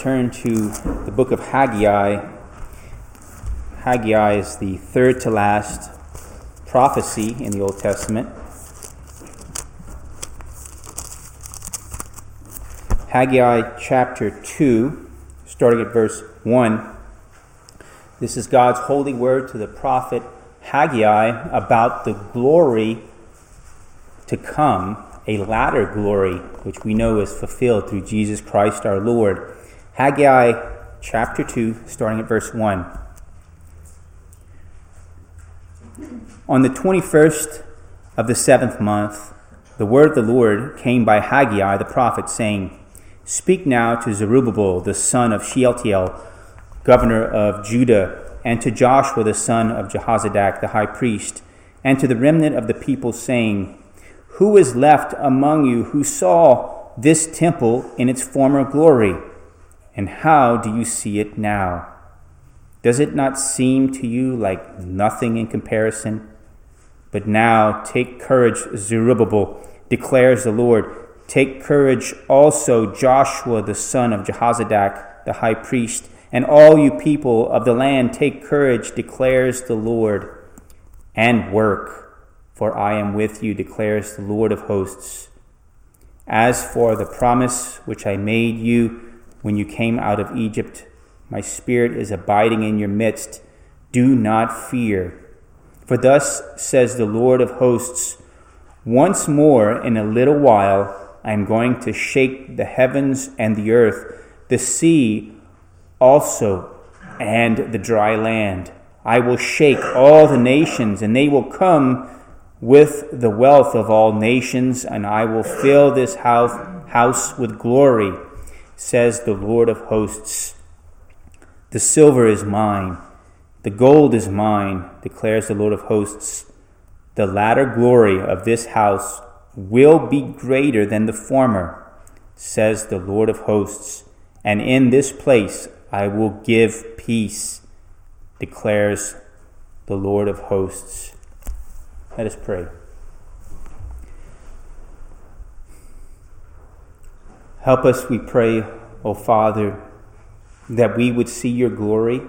turn to the book of Haggai. Haggai is the third to last prophecy in the Old Testament. Haggai chapter 2, starting at verse 1. This is God's holy word to the prophet Haggai about the glory to come, a latter glory, which we know is fulfilled through Jesus Christ our Lord. Haggai chapter 2, starting at verse 1. On the 21st of the seventh month, the word of the Lord came by Haggai the prophet, saying, Speak now to Zerubbabel, the son of Shealtiel, governor of Judah, and to Joshua, the son of Jehozadak, the high priest, and to the remnant of the people, saying, Who is left among you who saw this temple in its former glory? And how do you see it now? Does it not seem to you like nothing in comparison? But now take courage, Zerubbabel, declares the Lord. Take courage also, Joshua the son of Jehozadak, the high priest, and all you people of the land, take courage, declares the Lord, and work, for I am with you, declares the Lord of hosts. As for the promise which I made you when you came out of Egypt, my spirit is abiding in your midst. Do not fear. For thus says the Lord of hosts Once more in a little while, I am going to shake the heavens and the earth, the sea also, and the dry land. I will shake all the nations, and they will come with the wealth of all nations, and I will fill this house, house with glory, says the Lord of hosts. The silver is mine, the gold is mine, declares the Lord of hosts. The latter glory of this house will be greater than the former, says the Lord of hosts. And in this place I will give peace, declares the Lord of hosts. Let us pray. Help us, we pray, O Father, that we would see your glory,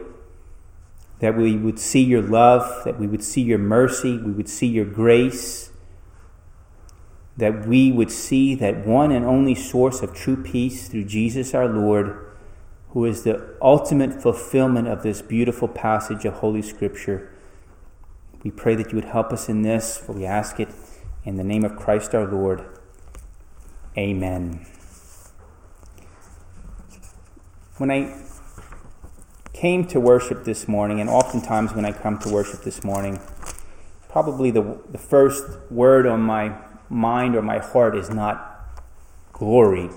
that we would see your love, that we would see your mercy, we would see your grace that we would see that one and only source of true peace through Jesus our Lord, who is the ultimate fulfillment of this beautiful passage of Holy Scripture. We pray that you would help us in this, for we ask it in the name of Christ our Lord. Amen. When I came to worship this morning, and oftentimes when I come to worship this morning, probably the, the first word on my mind or my heart is not glory.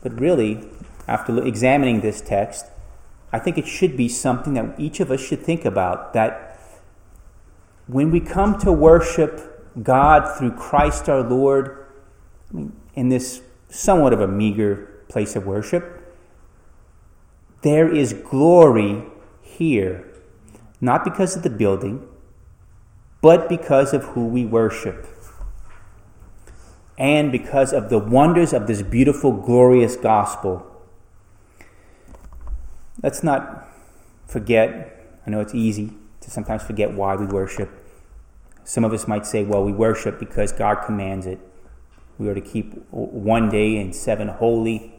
But really, after examining this text, I think it should be something that each of us should think about that when we come to worship God through Christ our Lord, in this somewhat of a meager place of worship, there is glory here, not because of the building, but because of who we worship. And because of the wonders of this beautiful, glorious gospel. Let's not forget, I know it's easy to sometimes forget why we worship. Some of us might say, well, we worship because God commands it. We are to keep one day in seven holy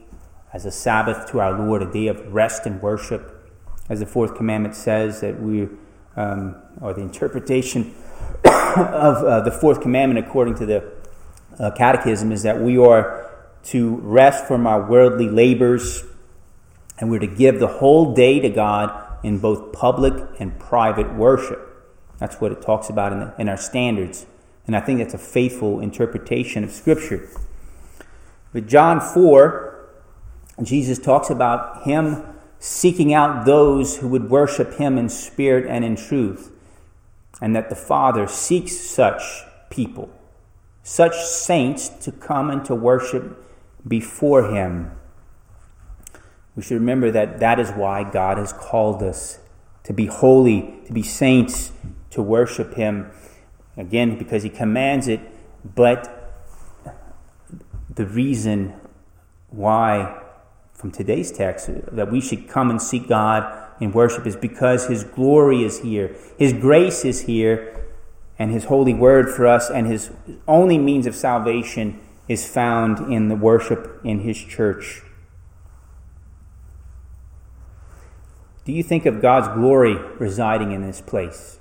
as a Sabbath to our Lord, a day of rest and worship. As the fourth commandment says, that we, um, or the interpretation of uh, the fourth commandment, according to the uh, Catechism, is that we are to rest from our worldly labors and we're to give the whole day to God in both public and private worship. That's what it talks about in, the, in our standards. And I think that's a faithful interpretation of Scripture. But John 4, Jesus talks about him seeking out those who would worship him in spirit and in truth and that the Father seeks such people, such saints to come and to worship before Him. We should remember that that is why God has called us to be holy, to be saints, to worship Him. Again, because He commands it, but the reason why from today's text that we should come and seek God in worship is because His glory is here, His grace is here, and His holy word for us, and His only means of salvation is found in the worship in His church. Do you think of God's glory residing in this place?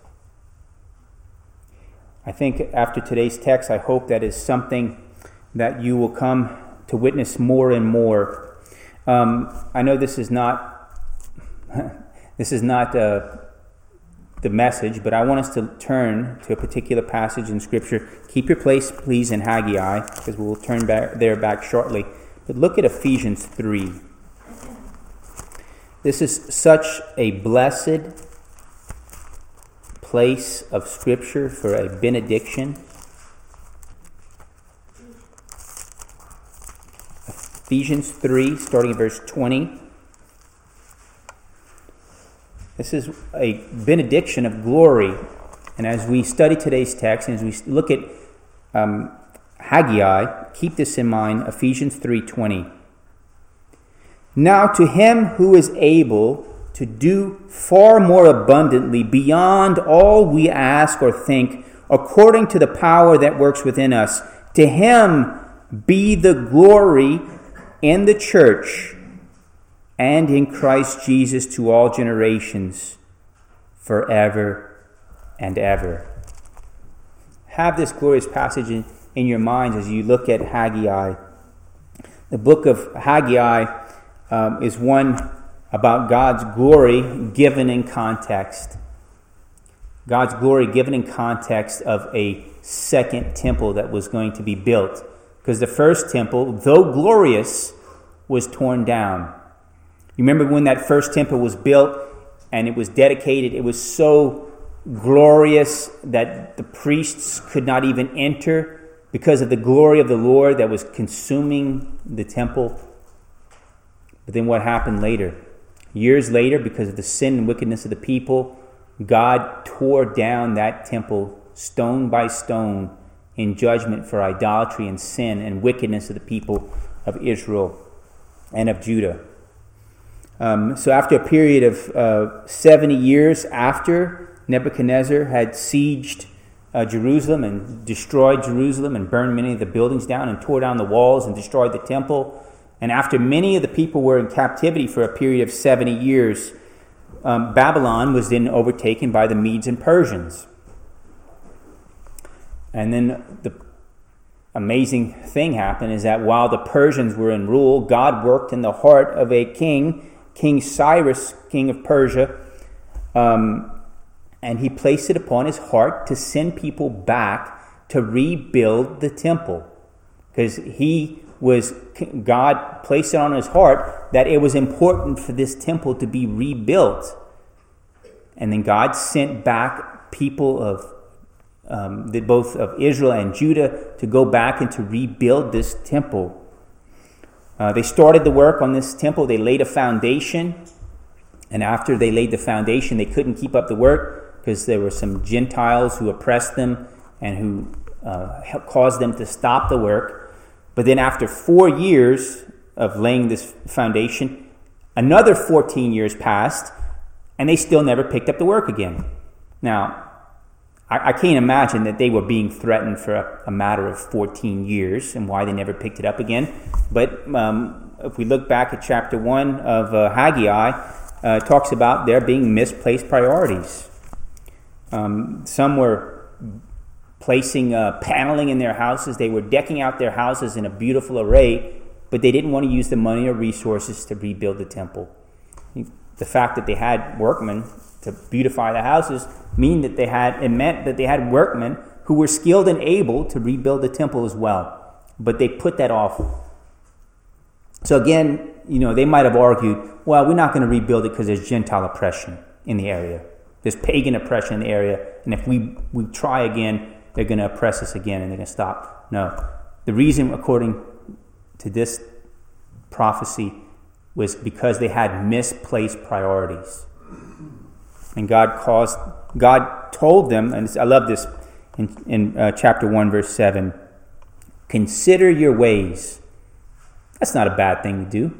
I think after today's text, I hope that is something that you will come to witness more and more. Um, I know this is not this is not uh, the message, but I want us to turn to a particular passage in Scripture. Keep your place, please, in Haggai, because we'll turn back there back shortly. But look at Ephesians three. This is such a blessed place of Scripture for a benediction. Ephesians 3, starting at verse 20. This is a benediction of glory. And as we study today's text, and as we look at um, Haggai, keep this in mind, Ephesians 3.20. Now to him who is able to do far more abundantly beyond all we ask or think, according to the power that works within us, to him be the glory in the church and in Christ Jesus to all generations, forever and ever. Have this glorious passage in, in your minds as you look at Haggai. The book of Haggai um, is one about God's glory given in context. God's glory given in context of a second temple that was going to be built. Because the first temple, though glorious, was torn down. You remember when that first temple was built and it was dedicated, it was so glorious that the priests could not even enter because of the glory of the Lord that was consuming the temple. But then what happened later? Years later, because of the sin and wickedness of the people, God tore down that temple stone by stone in judgment for idolatry and sin and wickedness of the people of Israel and of Judah. Um, so, after a period of uh, 70 years after Nebuchadnezzar had sieged uh, Jerusalem and destroyed Jerusalem and burned many of the buildings down and tore down the walls and destroyed the temple, and after many of the people were in captivity for a period of 70 years, um, Babylon was then overtaken by the Medes and Persians. And then the amazing thing happened is that while the Persians were in rule, God worked in the heart of a king, King Cyrus, king of Persia, um, and he placed it upon his heart to send people back to rebuild the temple. Because he was God placed it on his heart that it was important for this temple to be rebuilt. And then God sent back people of um, the, both of Israel and Judah to go back and to rebuild this temple. Uh, they started the work on this temple. They laid a foundation, and after they laid the foundation, they couldn't keep up the work because there were some Gentiles who oppressed them and who uh, caused them to stop the work. But then, after four years of laying this foundation, another 14 years passed, and they still never picked up the work again. Now, I, I can't imagine that they were being threatened for a, a, matter of 14 years and why they never picked it up again. But um, if we look back at chapter 1 of uh, Haggai, uh, talks about there being misplaced priorities. Um, some were placing uh, paneling in their houses. They were decking out their houses in a beautiful array, but they didn't want to use the money or resources to rebuild the temple. The fact that they had workmen to beautify the houses mean that they had it meant that they had workmen who were skilled and able to rebuild the temple as well. But they put that off. So again, you know, they might have argued, well, we're not going to rebuild it because there's Gentile oppression in the area. There's pagan oppression in the area, and if we, we try again, they're going to oppress us again and they're going to stop. No. The reason, according to this prophecy, was because they had misplaced priorities. And God caused, God told them, and I love this in, in uh, chapter 1, verse 7 consider your ways. That's not a bad thing to do.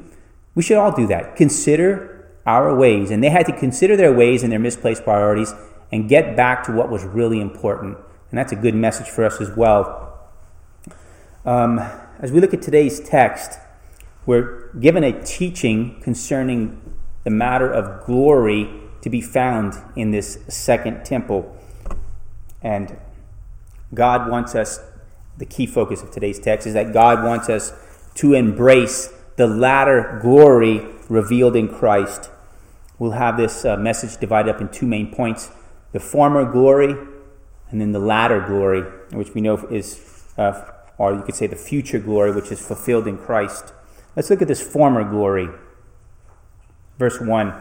We should all do that. Consider our ways. And they had to consider their ways and their misplaced priorities and get back to what was really important. And that's a good message for us as well. Um, as we look at today's text, we're given a teaching concerning the matter of glory to be found in this second temple. And God wants us, the key focus of today's text is that God wants us to embrace the latter glory revealed in Christ. We'll have this uh, message divided up in two main points the former glory and then the latter glory, which we know is, uh, or you could say the future glory, which is fulfilled in Christ. Let's look at this former glory. Verse 1.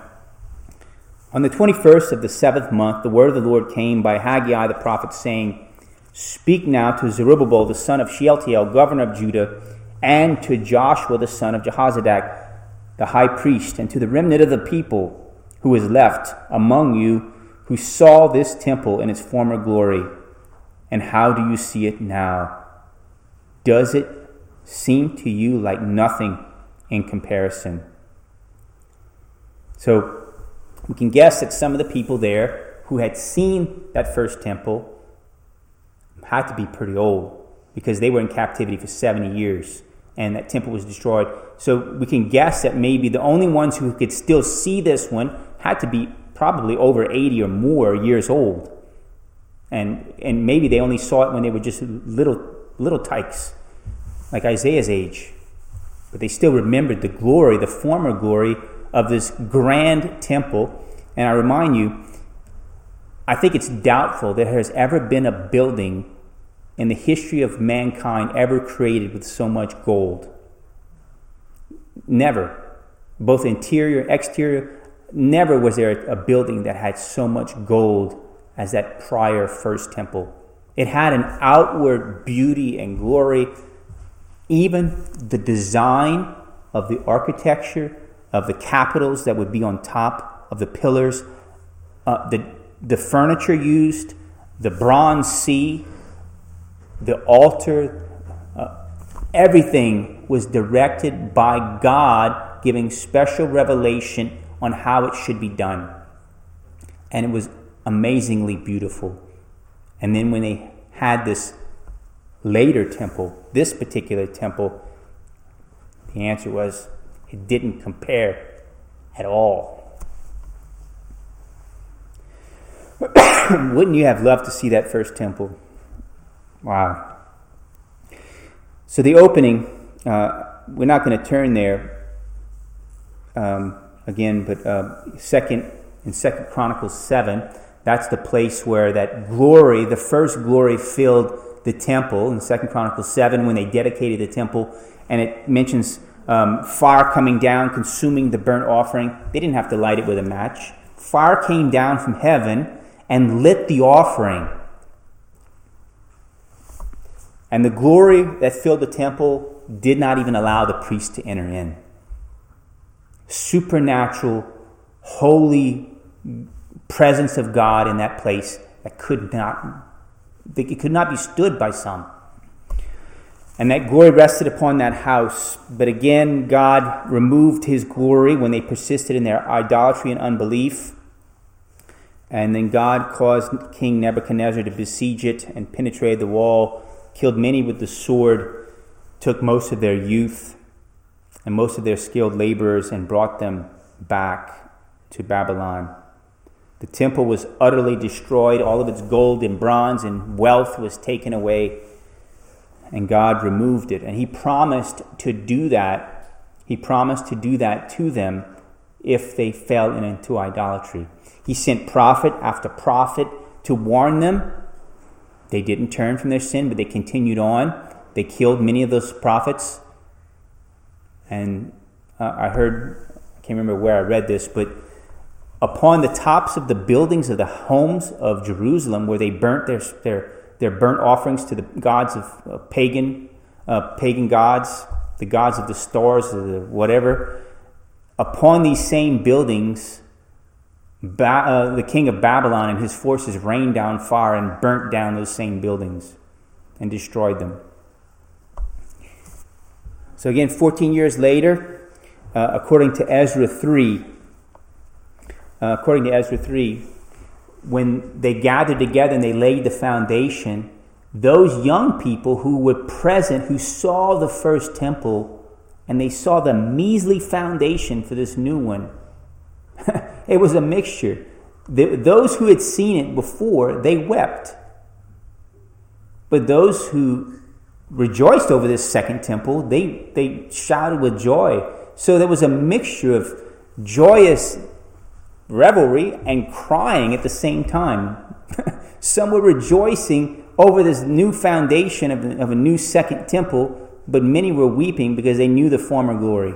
On the 21st of the seventh month, the word of the Lord came by Haggai the prophet, saying, Speak now to Zerubbabel the son of Shealtiel, governor of Judah, and to Joshua the son of Jehozadak, the high priest, and to the remnant of the people who is left among you, who saw this temple in its former glory. And how do you see it now? Does it seem to you like nothing in comparison? So we can guess that some of the people there who had seen that first temple had to be pretty old because they were in captivity for 70 years and that temple was destroyed. So we can guess that maybe the only ones who could still see this one had to be probably over 80 or more years old. And, and maybe they only saw it when they were just little, little tykes, like Isaiah's age. But they still remembered the glory, the former glory of this grand temple. And I remind you, I think it's doubtful there has ever been a building in the history of mankind ever created with so much gold. Never. Both interior, exterior, never was there a building that had so much gold as that prior first temple. It had an outward beauty and glory. Even the design of the architecture of the capitals that would be on top of the pillars, uh, the, the furniture used, the bronze sea, the altar, uh, everything was directed by God, giving special revelation on how it should be done. And it was amazingly beautiful. And then when they had this later temple, this particular temple, the answer was it didn't compare at all. Wouldn't you have loved to see that first temple? Wow. So the opening, uh, we're not going to turn there um, again, but uh, second in Second Chronicles seven, that's the place where that glory, the first glory, filled the temple in Second Chronicles seven when they dedicated the temple, and it mentions um, fire coming down, consuming the burnt offering. They didn't have to light it with a match. Fire came down from heaven and lit the offering. And the glory that filled the temple did not even allow the priest to enter in. Supernatural, holy presence of God in that place that could not it could not be stood by some. And that glory rested upon that house. But again, God removed his glory when they persisted in their idolatry and unbelief. And then God caused King Nebuchadnezzar to besiege it and penetrate the wall killed many with the sword, took most of their youth and most of their skilled laborers, and brought them back to Babylon. The temple was utterly destroyed, all of its gold and bronze and wealth was taken away, and God removed it. And He promised to do that. He promised to do that to them if they fell into idolatry. He sent prophet after prophet to warn them they didn't turn from their sin, but they continued on. They killed many of those prophets. And uh, I heard, I can't remember where I read this, but upon the tops of the buildings of the homes of Jerusalem, where they burnt their, their, their burnt offerings to the gods of pagan, uh, pagan gods, the gods of the stars, or the whatever, upon these same buildings, ba- uh, the king of Babylon and his forces rained down fire and burnt down those same buildings and destroyed them. So, again, 14 years later, uh, according to Ezra 3, uh, according to Ezra 3, when they gathered together and they laid the foundation, those young people who were present, who saw the first temple, and they saw the measly foundation for this new one, it was a mixture. The, those who had seen it before, they wept. But those who rejoiced over this second temple, they, they shouted with joy. So there was a mixture of joyous revelry and crying at the same time. Some were rejoicing over this new foundation of, of a new second temple, but many were weeping because they knew the former glory.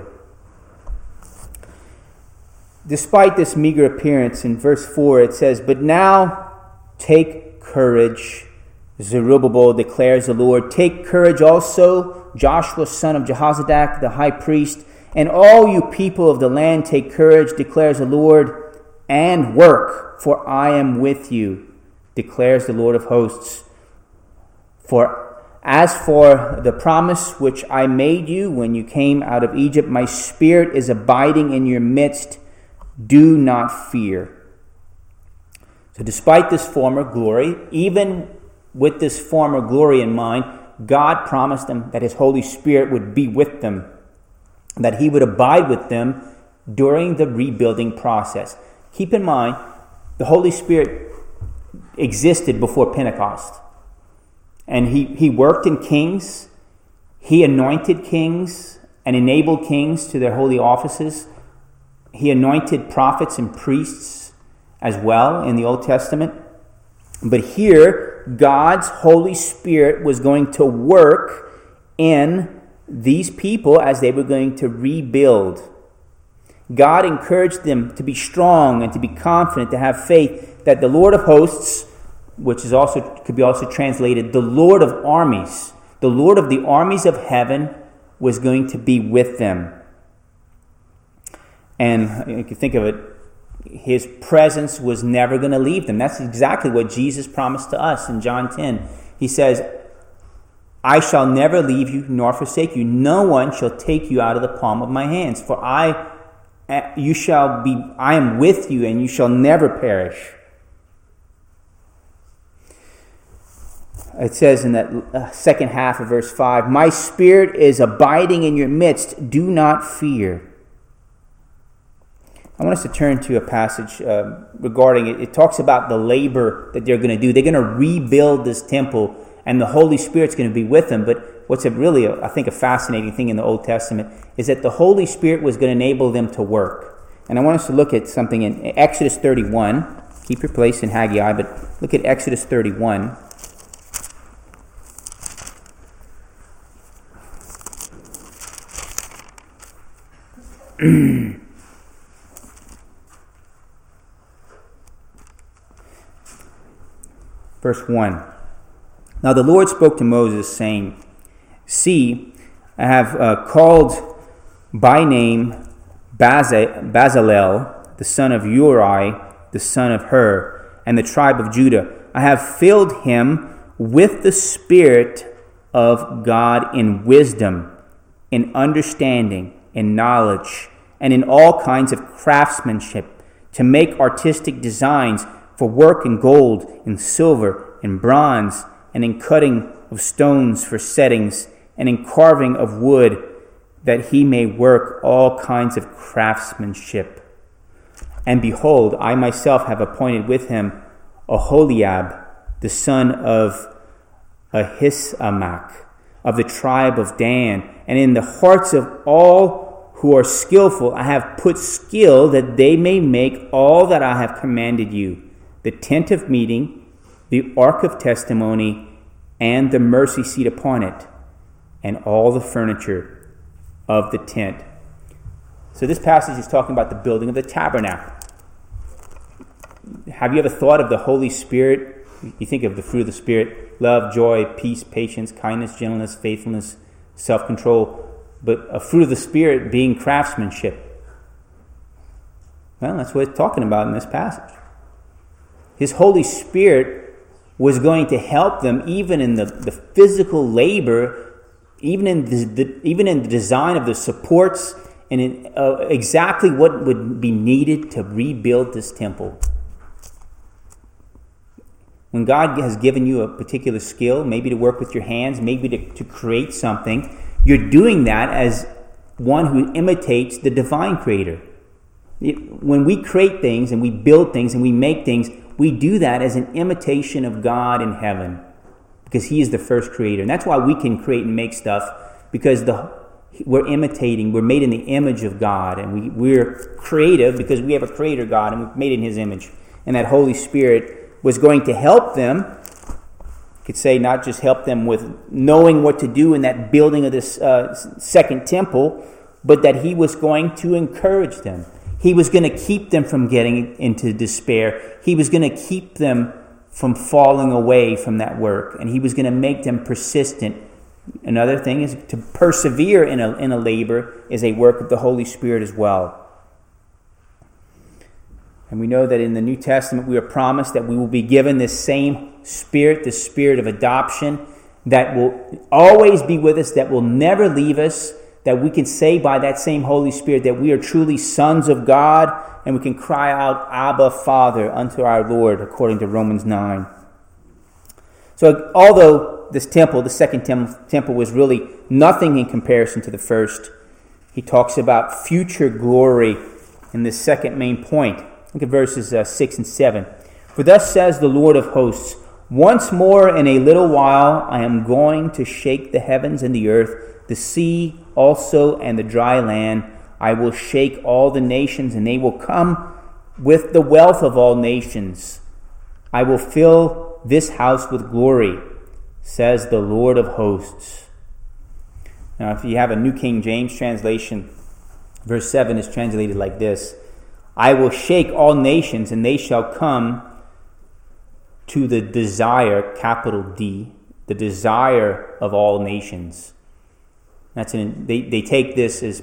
Despite this meager appearance, in verse 4 it says, But now take courage, Zerubbabel declares the Lord. Take courage also, Joshua son of Jehozadak, the high priest, and all you people of the land take courage, declares the Lord and work, for I am with you, declares the Lord of hosts. For as for the promise which I made you when you came out of Egypt, my spirit is abiding in your midst. Do not fear. So, despite this former glory, even with this former glory in mind, God promised them that His Holy Spirit would be with them, that He would abide with them during the rebuilding process. Keep in mind, the Holy Spirit existed before Pentecost. And he, he worked in kings, he anointed kings and enabled kings to their holy offices. He anointed prophets and priests as well in the Old Testament. But here, God's Holy Spirit was going to work in these people as they were going to rebuild God encouraged them to be strong and to be confident, to have faith that the Lord of hosts, which is also could be also translated the Lord of armies, the Lord of the armies of heaven was going to be with them. And you can think of it, his presence was never going to leave them. That's exactly what Jesus promised to us in John 10. He says, I shall never leave you nor forsake you. No one shall take you out of the palm of my hands. For I you shall be, I am with you, and you shall never perish. It says in that uh, second half of verse 5 My spirit is abiding in your midst. Do not fear. I want us to turn to a passage uh, regarding it. It talks about the labor that they're going to do. They're going to rebuild this temple, and the Holy Spirit's going to be with them. But what's a really, I think, a fascinating thing in the Old Testament is that the Holy Spirit was going to enable them to work. And I want us to look at something in Exodus 31. Keep your place in Haggai, but look at Exodus 31. Verse 1. Now the Lord spoke to Moses, saying, See, I have uh, called by name Bezalel, the son of Uri, the son of Hur, and the tribe of Judah. I have filled him with the Spirit of God in wisdom, in understanding, in knowledge, and in all kinds of craftsmanship, to make artistic designs for work in gold, in silver, in bronze, and in cutting of stones for settings and in carving of wood, that he may work all kinds of craftsmanship. And behold, I myself have appointed with him Aholiab, the son of Ahisamach, of the tribe of Dan. And in the hearts of all who are skillful, I have put skill that they may make all that I have commanded you the tent of meeting, the ark of testimony, and the mercy seat upon it and all the furniture of the tent. So, this passage is talking about the building of the tabernacle. Have you ever thought of the Holy Spirit? You think of the fruit of the Spirit love, joy, peace, patience, kindness, gentleness, faithfulness, self control, but a fruit of the Spirit being craftsmanship. Well, that's what it's talking about in this passage. His Holy Spirit was going to help them even in the, the physical labor even in the, the, even in the design of the supports and it, uh, exactly what would be needed to rebuild this temple. When God has given you a particular skill, maybe to work with your hands, maybe to, to create something, you're doing that as one who imitates the divine creator. When we create things and we build things and we make things, we do that as an imitation of God in heaven because He is the first creator. And that's why we can create and make stuff because the, we're imitating, we're made in the image of God, and we, we're creative because we have a creator God and we're made in His image. And that Holy Spirit was going to help them. Could say not just help them with knowing what to do in that building of this uh, second temple, but that He was going to encourage them. He was going to keep them from getting into despair. He was going to keep them from falling away from that work. And He was going to make them persistent. Another thing is to persevere in a, in a labor is a work of the Holy Spirit as well. And we know that in the New Testament we are promised that we will be given this same Spirit, the Spirit of adoption, that will always be with us, that will never leave us, that we can say by that same Holy Spirit that we are truly sons of God and we can cry out, Abba, Father, unto our Lord, according to Romans 9. So, although this temple, the second temple, was really nothing in comparison to the first, he talks about future glory in this second main point. Look at verses uh, 6 and 7. For thus says the Lord of hosts, Once more in a little while I am going to shake the heavens and the earth the sea also and the dry land. I will shake all the nations, and they will come with the wealth of all nations. I will fill this house with glory, says the Lord of hosts. Now, if you have a New King James translation, verse 7 is translated like this I will shake all nations, and they shall come to the desire, capital D, the desire of all nations. That's an, they, they take this as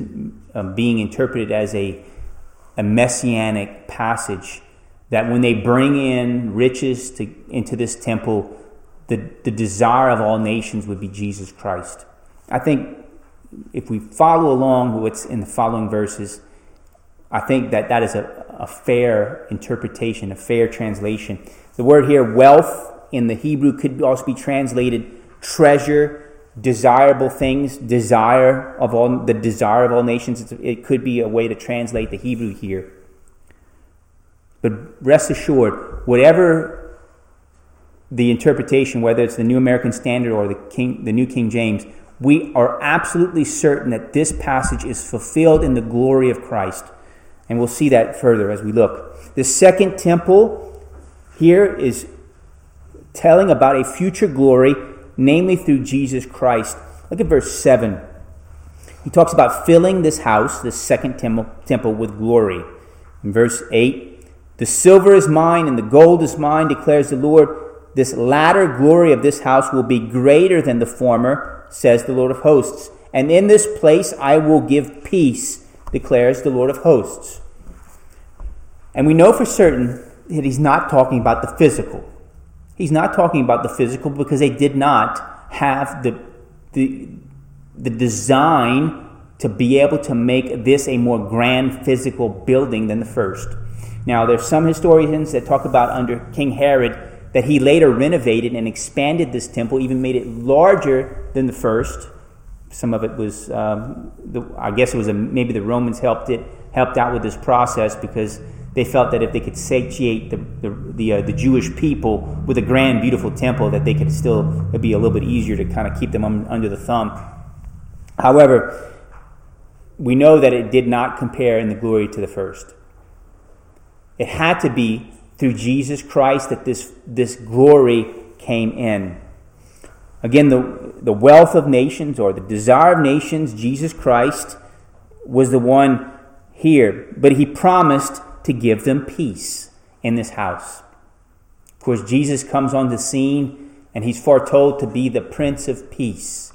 um, being interpreted as a, a messianic passage that when they bring in riches to, into this temple, the, the desire of all nations would be Jesus Christ. I think if we follow along what's in the following verses, I think that that is a, a fair interpretation, a fair translation. The word here, wealth, in the Hebrew could also be translated treasure desirable things, desire of all the desire of all nations. It could be a way to translate the Hebrew here. But rest assured, whatever the interpretation, whether it's the New American Standard or the King, the New King James, we are absolutely certain that this passage is fulfilled in the glory of Christ. And we'll see that further as we look. The second temple here is telling about a future glory namely through Jesus Christ. Look at verse 7. He talks about filling this house, this second temple, with glory. In verse 8, the silver is mine and the gold is mine, declares the Lord. This latter glory of this house will be greater than the former, says the Lord of hosts. And in this place I will give peace, declares the Lord of hosts. And we know for certain that he's not talking about the physical. He's not talking about the physical because they did not have the, the, the design to be able to make this a more grand physical building than the first. Now, there's some historians that talk about under King Herod that he later renovated and expanded this temple, even made it larger than the first. Some of it was, um, the, I guess it was a, maybe the Romans helped it helped out with this process because they felt that if they could satiate the, the, the, uh, the, Jewish people with a grand, beautiful temple, that they could still, it'd be a little bit easier to kind of keep them under the thumb. However, we know that it did not compare in the glory to the first. It had to be through Jesus Christ that this, this glory came in. Again, the, the wealth of nations or the desire of nations, Jesus Christ was the one here. But he promised to give them peace in this house. Of course, Jesus comes on the scene and he's foretold to be the Prince of Peace.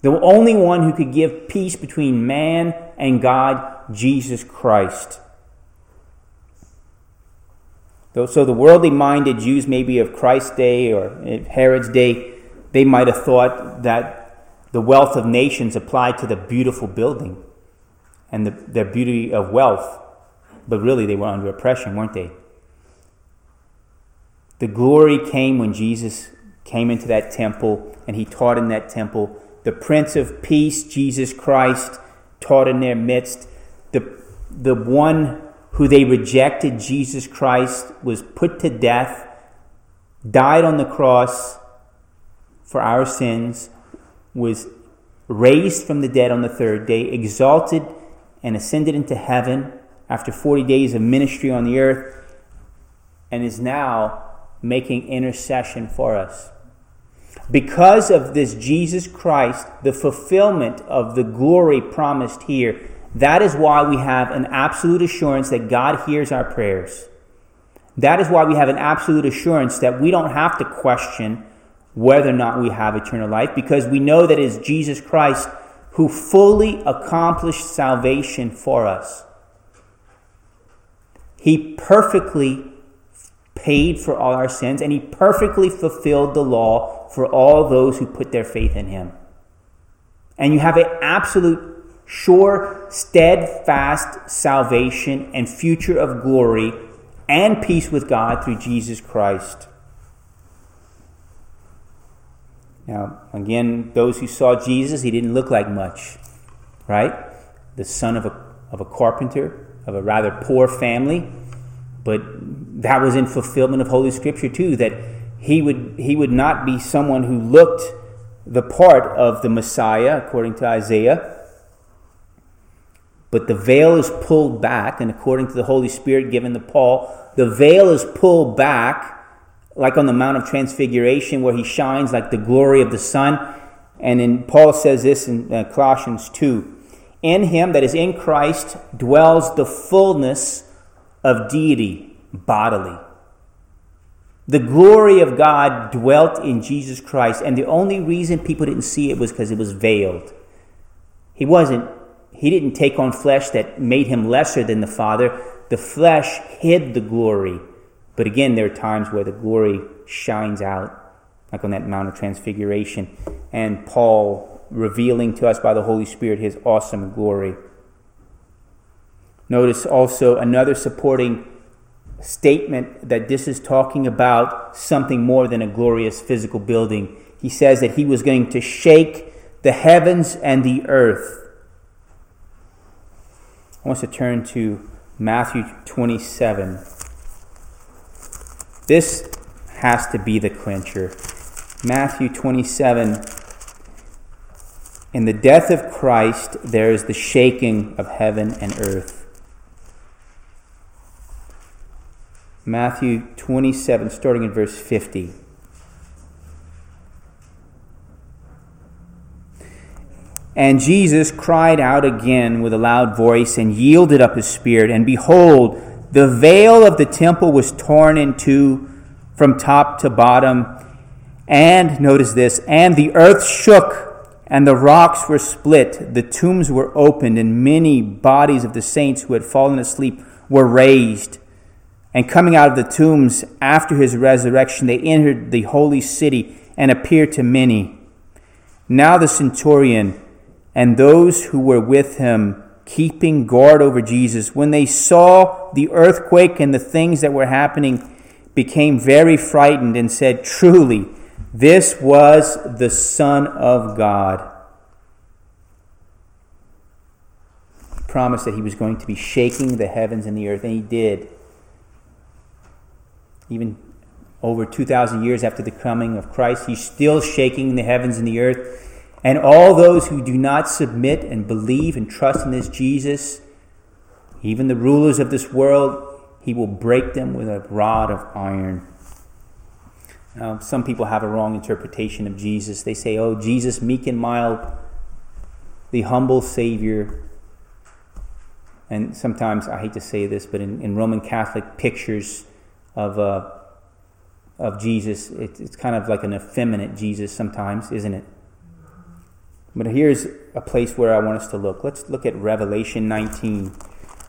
The only one who could give peace between man and God, Jesus Christ. So the worldly minded Jews, maybe of Christ's day or Herod's day, they might have thought that the wealth of nations applied to the beautiful building and the, their beauty of wealth, but really they were under oppression, weren't they? The glory came when Jesus came into that temple and he taught in that temple. The Prince of Peace, Jesus Christ, taught in their midst. The, the one who they rejected, Jesus Christ, was put to death, died on the cross for our sins, was raised from the dead on the third day, exalted and ascended into heaven after 40 days of ministry on the earth, and is now making intercession for us. Because of this Jesus Christ, the fulfillment of the glory promised here, that is why we have an absolute assurance that God hears our prayers. That is why we have an absolute assurance that we don't have to question whether or not we have eternal life because we know that it is Jesus Christ who fully accomplished salvation for us. He perfectly paid for all our sins and he perfectly fulfilled the law for all those who put their faith in him. And you have an absolute, sure, steadfast salvation and future of glory and peace with God through Jesus Christ. Now, again, those who saw Jesus, he didn't look like much, right? The son of a, of a carpenter, of a rather poor family. But that was in fulfillment of Holy Scripture, too, that he would, he would not be someone who looked the part of the Messiah, according to Isaiah. But the veil is pulled back, and according to the Holy Spirit given to Paul, the veil is pulled back like on the Mount of Transfiguration, where he shines like the glory of the sun. And in Paul says this in uh, Colossians 2 In him, that is in Christ, dwells the fullness of deity bodily. The glory of God dwelt in Jesus Christ, and the only reason people didn't see it was because it was veiled. He wasn't, he didn't take on flesh that made him lesser than the Father. The flesh hid the glory but again, there are times where the glory shines out, like on that Mount of Transfiguration, and Paul revealing to us by the Holy Spirit his awesome glory. Notice also another supporting statement that this is talking about something more than a glorious physical building. He says that he was going to shake the heavens and the earth. I want to turn to Matthew 27. This has to be the clincher. Matthew 27. In the death of Christ, there is the shaking of heaven and earth. Matthew 27, starting in verse 50. And Jesus cried out again with a loud voice and yielded up his spirit. And behold, the veil of the temple was torn in two from top to bottom. And, notice this, and the earth shook, and the rocks were split, the tombs were opened, and many bodies of the saints who had fallen asleep were raised. And coming out of the tombs after his resurrection, they entered the holy city and appeared to many. Now the centurion and those who were with him keeping guard over Jesus, when they saw the earthquake and the things that were happening, became very frightened and said, Truly, this was the Son of God. He promised that he was going to be shaking the heavens and the earth, and he did. Even over 2,000 years after the coming of Christ, he's still shaking the heavens and the earth. And all those who do not submit and believe and trust in this Jesus, even the rulers of this world, he will break them with a rod of iron. Now, some people have a wrong interpretation of Jesus. They say, oh, Jesus, meek and mild, the humble Savior. And sometimes, I hate to say this, but in, in Roman Catholic pictures of, uh, of Jesus, it, it's kind of like an effeminate Jesus sometimes, isn't it? But here's a place where I want us to look. Let's look at Revelation 19.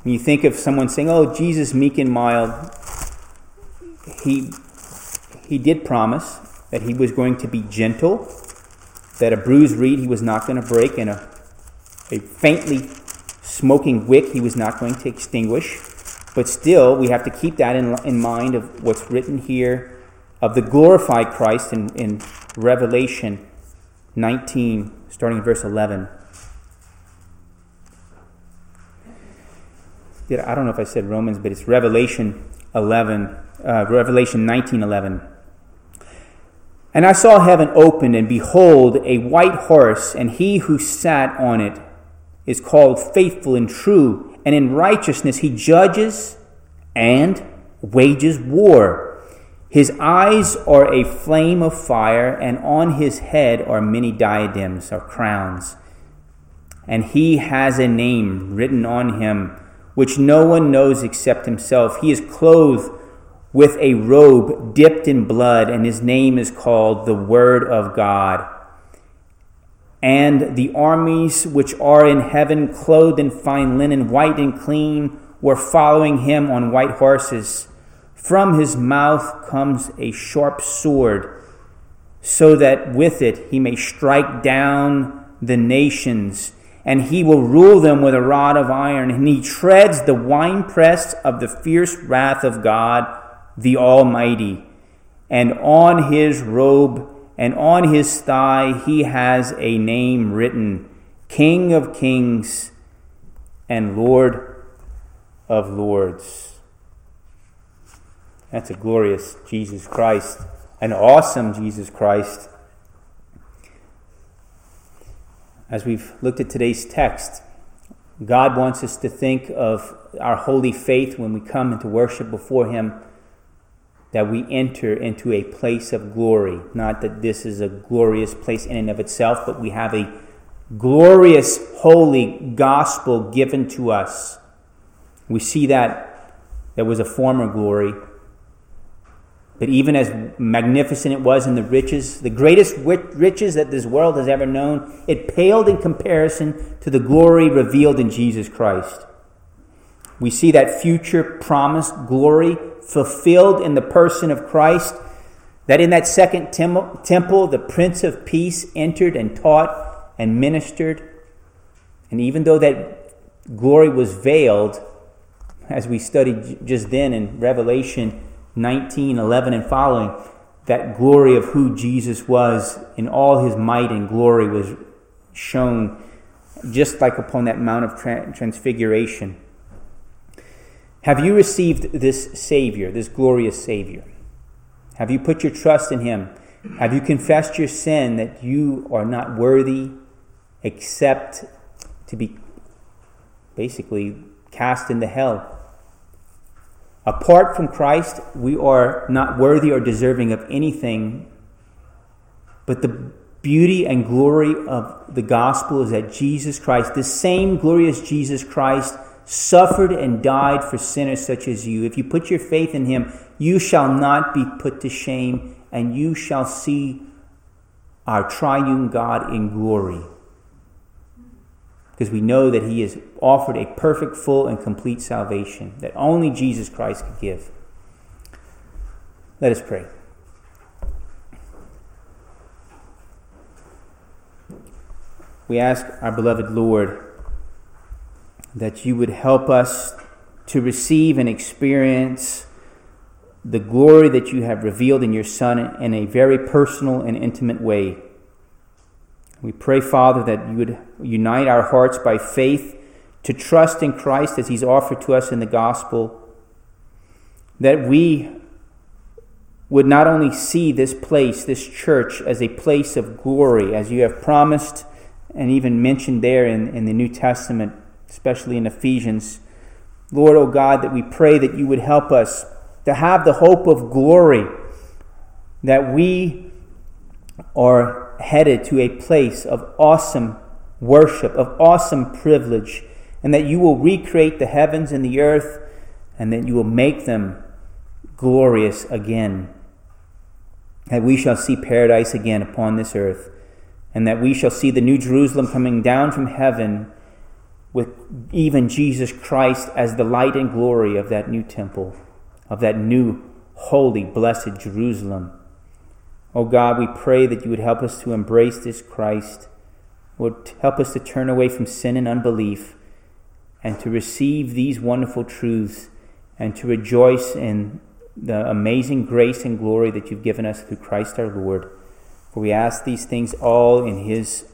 When you think of someone saying, "Oh, Jesus, meek and mild," he he did promise that he was going to be gentle, that a bruised reed he was not going to break, and a, a faintly smoking wick he was not going to extinguish. But still, we have to keep that in, in mind of what's written here of the glorified Christ in, in Revelation 19, starting in verse 11. I don't know if I said Romans, but it's Revelation 11, uh, Revelation 19, 11. And I saw heaven opened, and behold, a white horse, and he who sat on it is called faithful and true, and in righteousness he judges and wages war. His eyes are a flame of fire, and on his head are many diadems or crowns. And he has a name written on him, which no one knows except himself. He is clothed with a robe dipped in blood, and his name is called the Word of God. And the armies which are in heaven, clothed in fine linen, white and clean, were following him on white horses. From his mouth comes a sharp sword, so that with it he may strike down the nations, and he will rule them with a rod of iron, and he treads the winepress of the fierce wrath of God the Almighty. And on his robe and on his thigh he has a name written King of Kings and Lord of Lords. That's a glorious Jesus Christ, an awesome Jesus Christ. As we've looked at today's text, God wants us to think of our holy faith when we come into worship before Him that we enter into a place of glory. Not that this is a glorious place in and of itself, but we have a glorious, holy gospel given to us. We see that there was a former glory. But even as magnificent it was in the riches, the greatest riches that this world has ever known, it paled in comparison to the glory revealed in Jesus Christ. We see that future promised glory fulfilled in the person of Christ, that in that second temple, the Prince of Peace entered and taught and ministered. And even though that glory was veiled, as we studied just then in Revelation 19 11 and following, that glory of who Jesus was in all his might and glory was shown just like upon that Mount of Transfiguration. Have you received this Savior, this glorious Savior? Have you put your trust in Him? Have you confessed your sin that you are not worthy except to be basically cast into hell? Apart from Christ, we are not worthy or deserving of anything, but the beauty and glory of the gospel is that Jesus Christ, the same glorious Jesus Christ, suffered and died for sinners such as you. If you put your faith in him, you shall not be put to shame, and you shall see our triune God in glory. Because we know that he has offered a perfect, full, and complete salvation that only Jesus Christ could give. Let us pray. We ask our beloved Lord that you would help us to receive and experience the glory that you have revealed in your Son in a very personal and intimate way. We pray, Father, that you would unite our hearts by faith to trust in Christ as He's offered to us in the gospel, that we would not only see this place, this church, as a place of glory, as you have promised and even mentioned there in, in the New Testament, especially in Ephesians. Lord, O oh God, that we pray that you would help us to have the hope of glory, that we are headed to a place of awesome worship, of awesome privilege, and that you will recreate the heavens and the earth, and that you will make them glorious again. That we shall see paradise again upon this earth, and that we shall see the new Jerusalem coming down from heaven with even Jesus Christ as the light and glory of that new temple, of that new, holy, blessed Jerusalem. Oh God, we pray that you would help us to embrace this Christ, would help us to turn away from sin and unbelief, and to receive these wonderful truths and to rejoice in the amazing grace and glory that you've given us through Christ our Lord. For we ask these things all in his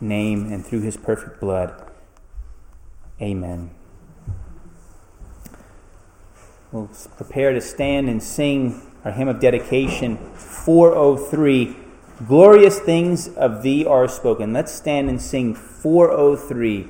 name and through his perfect blood. Amen. We'll prepare to stand and sing our hymn of dedication 403 Glorious things of thee are spoken. Let's stand and sing 403.